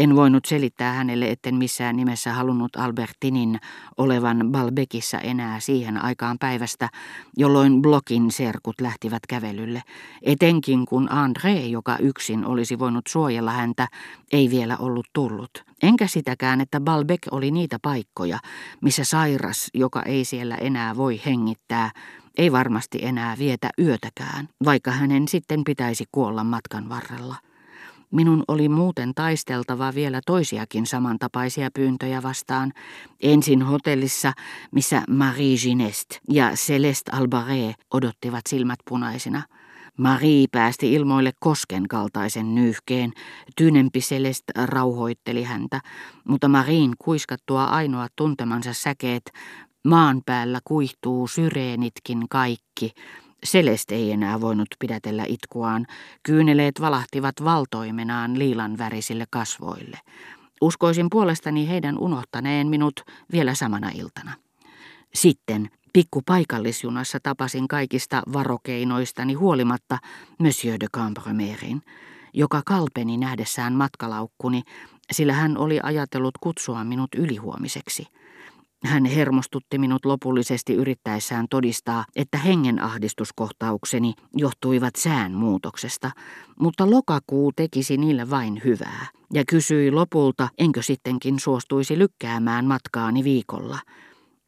En voinut selittää hänelle, etten missään nimessä halunnut Albertinin olevan Balbekissa enää siihen aikaan päivästä, jolloin Blokin serkut lähtivät kävelylle, etenkin kun André, joka yksin olisi voinut suojella häntä, ei vielä ollut tullut. Enkä sitäkään, että Balbek oli niitä paikkoja, missä sairas, joka ei siellä enää voi hengittää, ei varmasti enää vietä yötäkään, vaikka hänen sitten pitäisi kuolla matkan varrella. Minun oli muuten taisteltava vielä toisiakin samantapaisia pyyntöjä vastaan. Ensin hotellissa, missä Marie Ginest ja Celeste Albaré odottivat silmät punaisina. Marie päästi ilmoille kosken kaltaisen nyyhkeen. Tyynempi Celeste rauhoitteli häntä, mutta Marin kuiskattua ainoa tuntemansa säkeet Maan päällä kuihtuu syreenitkin kaikki. Selest ei enää voinut pidätellä itkuaan. Kyyneleet valahtivat valtoimenaan liilan värisille kasvoille. Uskoisin puolestani heidän unohtaneen minut vielä samana iltana. Sitten pikku paikallisjunassa tapasin kaikista varokeinoistani huolimatta Monsieur de Cambremerin, joka kalpeni nähdessään matkalaukkuni, sillä hän oli ajatellut kutsua minut ylihuomiseksi. Hän hermostutti minut lopullisesti yrittäessään todistaa, että hengenahdistuskohtaukseni johtuivat sään muutoksesta, mutta lokakuu tekisi niille vain hyvää ja kysyi lopulta, enkö sittenkin suostuisi lykkäämään matkaani viikolla.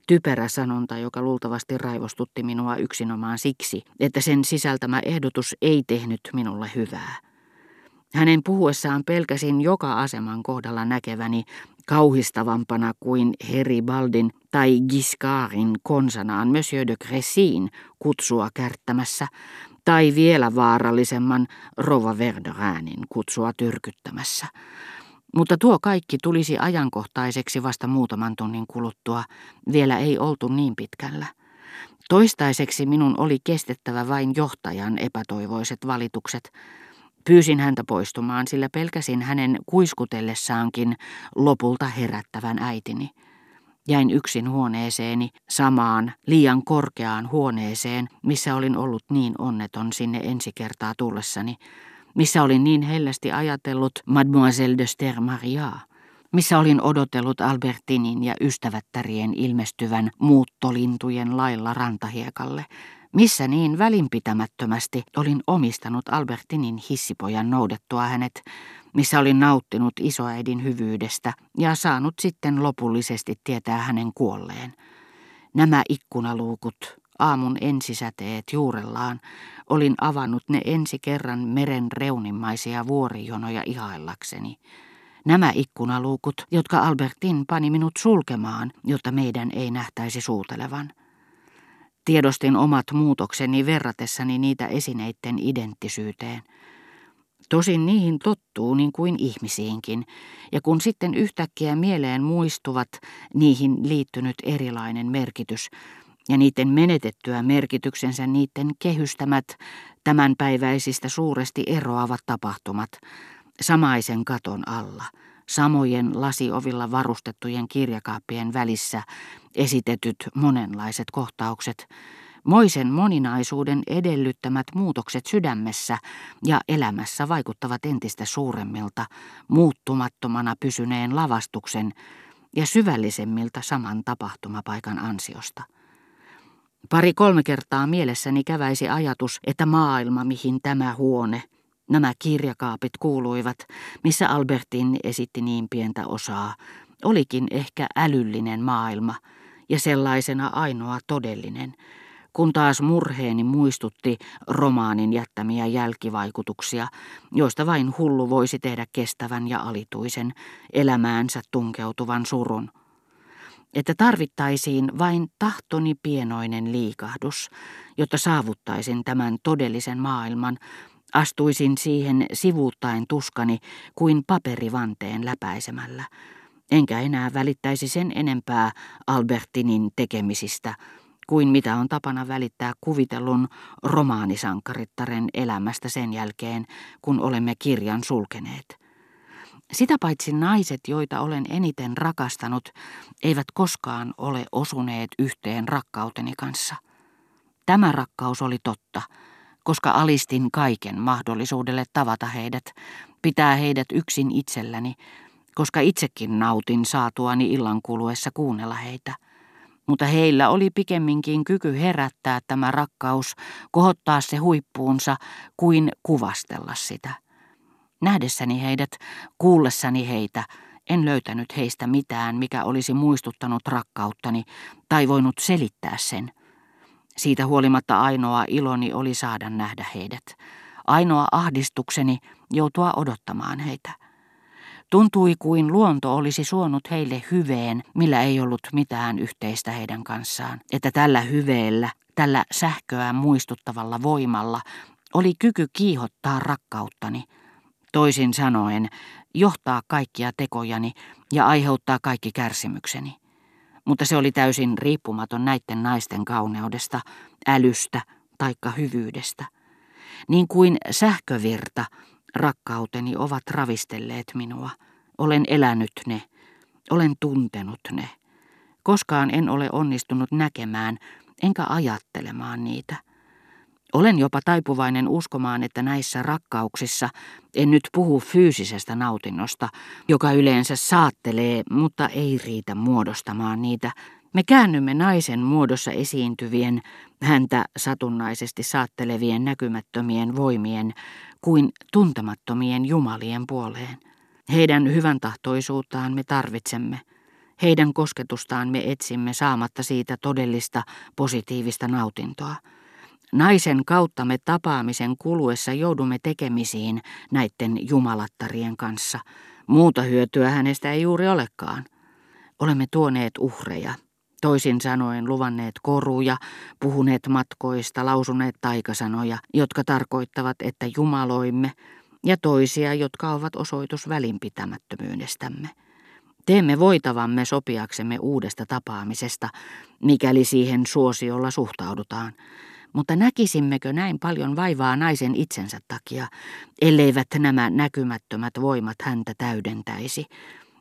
Typerä sanonta, joka luultavasti raivostutti minua yksinomaan siksi, että sen sisältämä ehdotus ei tehnyt minulle hyvää. Hänen puhuessaan pelkäsin joka aseman kohdalla näkeväni kauhistavampana kuin Heribaldin tai Giscardin konsanaan Monsieur de Cressin kutsua kärttämässä, tai vielä vaarallisemman Rova Verderäänin kutsua tyrkyttämässä. Mutta tuo kaikki tulisi ajankohtaiseksi vasta muutaman tunnin kuluttua, vielä ei oltu niin pitkällä. Toistaiseksi minun oli kestettävä vain johtajan epätoivoiset valitukset, Pyysin häntä poistumaan, sillä pelkäsin hänen kuiskutellessaankin lopulta herättävän äitini. Jäin yksin huoneeseeni, samaan, liian korkeaan huoneeseen, missä olin ollut niin onneton sinne ensi kertaa tullessani, missä olin niin hellästi ajatellut Mademoiselle de Stermaria, missä olin odotellut Albertinin ja ystävättärien ilmestyvän muuttolintujen lailla rantahiekalle, missä niin välinpitämättömästi olin omistanut Albertinin hissipojan noudettua hänet, missä olin nauttinut isoäidin hyvyydestä ja saanut sitten lopullisesti tietää hänen kuolleen. Nämä ikkunaluukut, aamun ensisäteet juurellaan, olin avannut ne ensi kerran meren reunimmaisia vuorijonoja ihaillakseni. Nämä ikkunaluukut, jotka Albertin pani minut sulkemaan, jotta meidän ei nähtäisi suutelevan. Tiedostin omat muutokseni verratessani niitä esineiden identtisyyteen. Tosin niihin tottuu niin kuin ihmisiinkin, ja kun sitten yhtäkkiä mieleen muistuvat niihin liittynyt erilainen merkitys, ja niiden menetettyä merkityksensä niiden kehystämät tämänpäiväisistä suuresti eroavat tapahtumat, samaisen katon alla – samojen lasiovilla varustettujen kirjakaappien välissä esitetyt monenlaiset kohtaukset, moisen moninaisuuden edellyttämät muutokset sydämessä ja elämässä vaikuttavat entistä suuremmilta, muuttumattomana pysyneen lavastuksen ja syvällisemmiltä saman tapahtumapaikan ansiosta. Pari-kolme kertaa mielessäni käväisi ajatus, että maailma, mihin tämä huone, Nämä kirjakaapit kuuluivat, missä Albertin esitti niin pientä osaa, olikin ehkä älyllinen maailma ja sellaisena ainoa todellinen, kun taas murheeni muistutti romaanin jättämiä jälkivaikutuksia, joista vain hullu voisi tehdä kestävän ja alituisen, elämäänsä tunkeutuvan surun. Että tarvittaisiin vain tahtoni pienoinen liikahdus, jotta saavuttaisin tämän todellisen maailman, Astuisin siihen sivuuttaen tuskani kuin paperivanteen läpäisemällä, enkä enää välittäisi sen enempää Albertinin tekemisistä kuin mitä on tapana välittää kuvitellun romaanisankarittaren elämästä sen jälkeen, kun olemme kirjan sulkeneet. Sitä paitsi naiset, joita olen eniten rakastanut, eivät koskaan ole osuneet yhteen rakkauteni kanssa. Tämä rakkaus oli totta – koska alistin kaiken mahdollisuudelle tavata heidät, pitää heidät yksin itselläni, koska itsekin nautin saatuani illan kuluessa kuunnella heitä. Mutta heillä oli pikemminkin kyky herättää tämä rakkaus, kohottaa se huippuunsa, kuin kuvastella sitä. Nähdessäni heidät, kuullessani heitä, en löytänyt heistä mitään, mikä olisi muistuttanut rakkauttani tai voinut selittää sen. Siitä huolimatta ainoa iloni oli saada nähdä heidät. Ainoa ahdistukseni joutua odottamaan heitä. Tuntui kuin luonto olisi suonut heille hyveen, millä ei ollut mitään yhteistä heidän kanssaan. Että tällä hyveellä, tällä sähköä muistuttavalla voimalla oli kyky kiihottaa rakkauttani. Toisin sanoen, johtaa kaikkia tekojani ja aiheuttaa kaikki kärsimykseni. Mutta se oli täysin riippumaton näiden naisten kauneudesta, älystä taikka hyvyydestä. Niin kuin sähkövirta, rakkauteni ovat ravistelleet minua. Olen elänyt ne, olen tuntenut ne. Koskaan en ole onnistunut näkemään enkä ajattelemaan niitä. Olen jopa taipuvainen uskomaan, että näissä rakkauksissa, en nyt puhu fyysisestä nautinnosta, joka yleensä saattelee, mutta ei riitä muodostamaan niitä, me käännymme naisen muodossa esiintyvien, häntä satunnaisesti saattelevien näkymättömien voimien kuin tuntemattomien jumalien puoleen. Heidän hyvän tahtoisuuttaan me tarvitsemme. Heidän kosketustaan me etsimme saamatta siitä todellista positiivista nautintoa. Naisen kautta me tapaamisen kuluessa joudumme tekemisiin näiden jumalattarien kanssa. Muuta hyötyä hänestä ei juuri olekaan. Olemme tuoneet uhreja, toisin sanoen luvanneet koruja, puhuneet matkoista, lausuneet taikasanoja, jotka tarkoittavat, että jumaloimme, ja toisia, jotka ovat osoitus välinpitämättömyydestämme. Teemme voitavamme sopiaksemme uudesta tapaamisesta, mikäli siihen suosiolla suhtaudutaan. Mutta näkisimmekö näin paljon vaivaa naisen itsensä takia, elleivät nämä näkymättömät voimat häntä täydentäisi?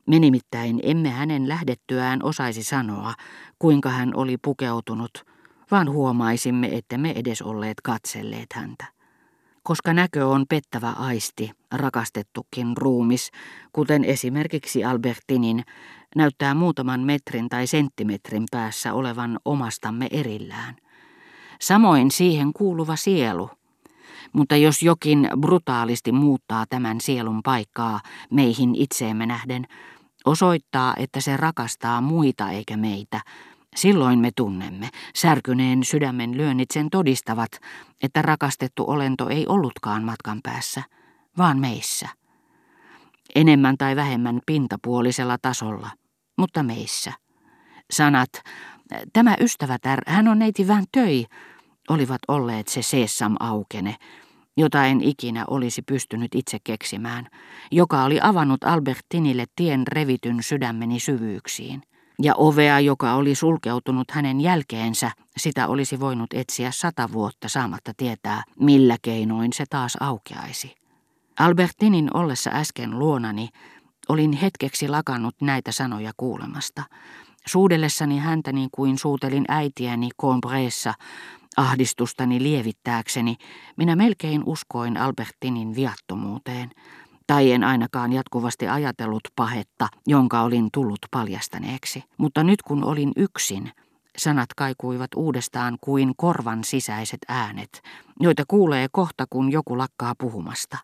Me nimittäin emme hänen lähdettyään osaisi sanoa, kuinka hän oli pukeutunut, vaan huomaisimme, että me edes olleet katselleet häntä. Koska näkö on pettävä aisti, rakastettukin ruumis, kuten esimerkiksi Albertinin, näyttää muutaman metrin tai senttimetrin päässä olevan omastamme erillään. Samoin siihen kuuluva sielu. Mutta jos jokin brutaalisti muuttaa tämän sielun paikkaa meihin itseemme nähden, osoittaa, että se rakastaa muita eikä meitä, silloin me tunnemme, särkyneen sydämen lyönnit sen todistavat, että rakastettu olento ei ollutkaan matkan päässä, vaan meissä. Enemmän tai vähemmän pintapuolisella tasolla, mutta meissä. Sanat, tämä ystävätär, hän on neiti vähän töi, olivat olleet se seessam aukene, jota en ikinä olisi pystynyt itse keksimään, joka oli avannut Albertinille tien revityn sydämeni syvyyksiin. Ja ovea, joka oli sulkeutunut hänen jälkeensä, sitä olisi voinut etsiä sata vuotta saamatta tietää, millä keinoin se taas aukeaisi. Albertinin ollessa äsken luonani, olin hetkeksi lakannut näitä sanoja kuulemasta. Suudellessani häntä niin kuin suutelin äitiäni Combreessa, Ahdistustani lievittääkseni minä melkein uskoin Albertinin viattomuuteen, tai en ainakaan jatkuvasti ajatellut pahetta, jonka olin tullut paljastaneeksi. Mutta nyt kun olin yksin, sanat kaikuivat uudestaan kuin korvan sisäiset äänet, joita kuulee kohta kun joku lakkaa puhumasta.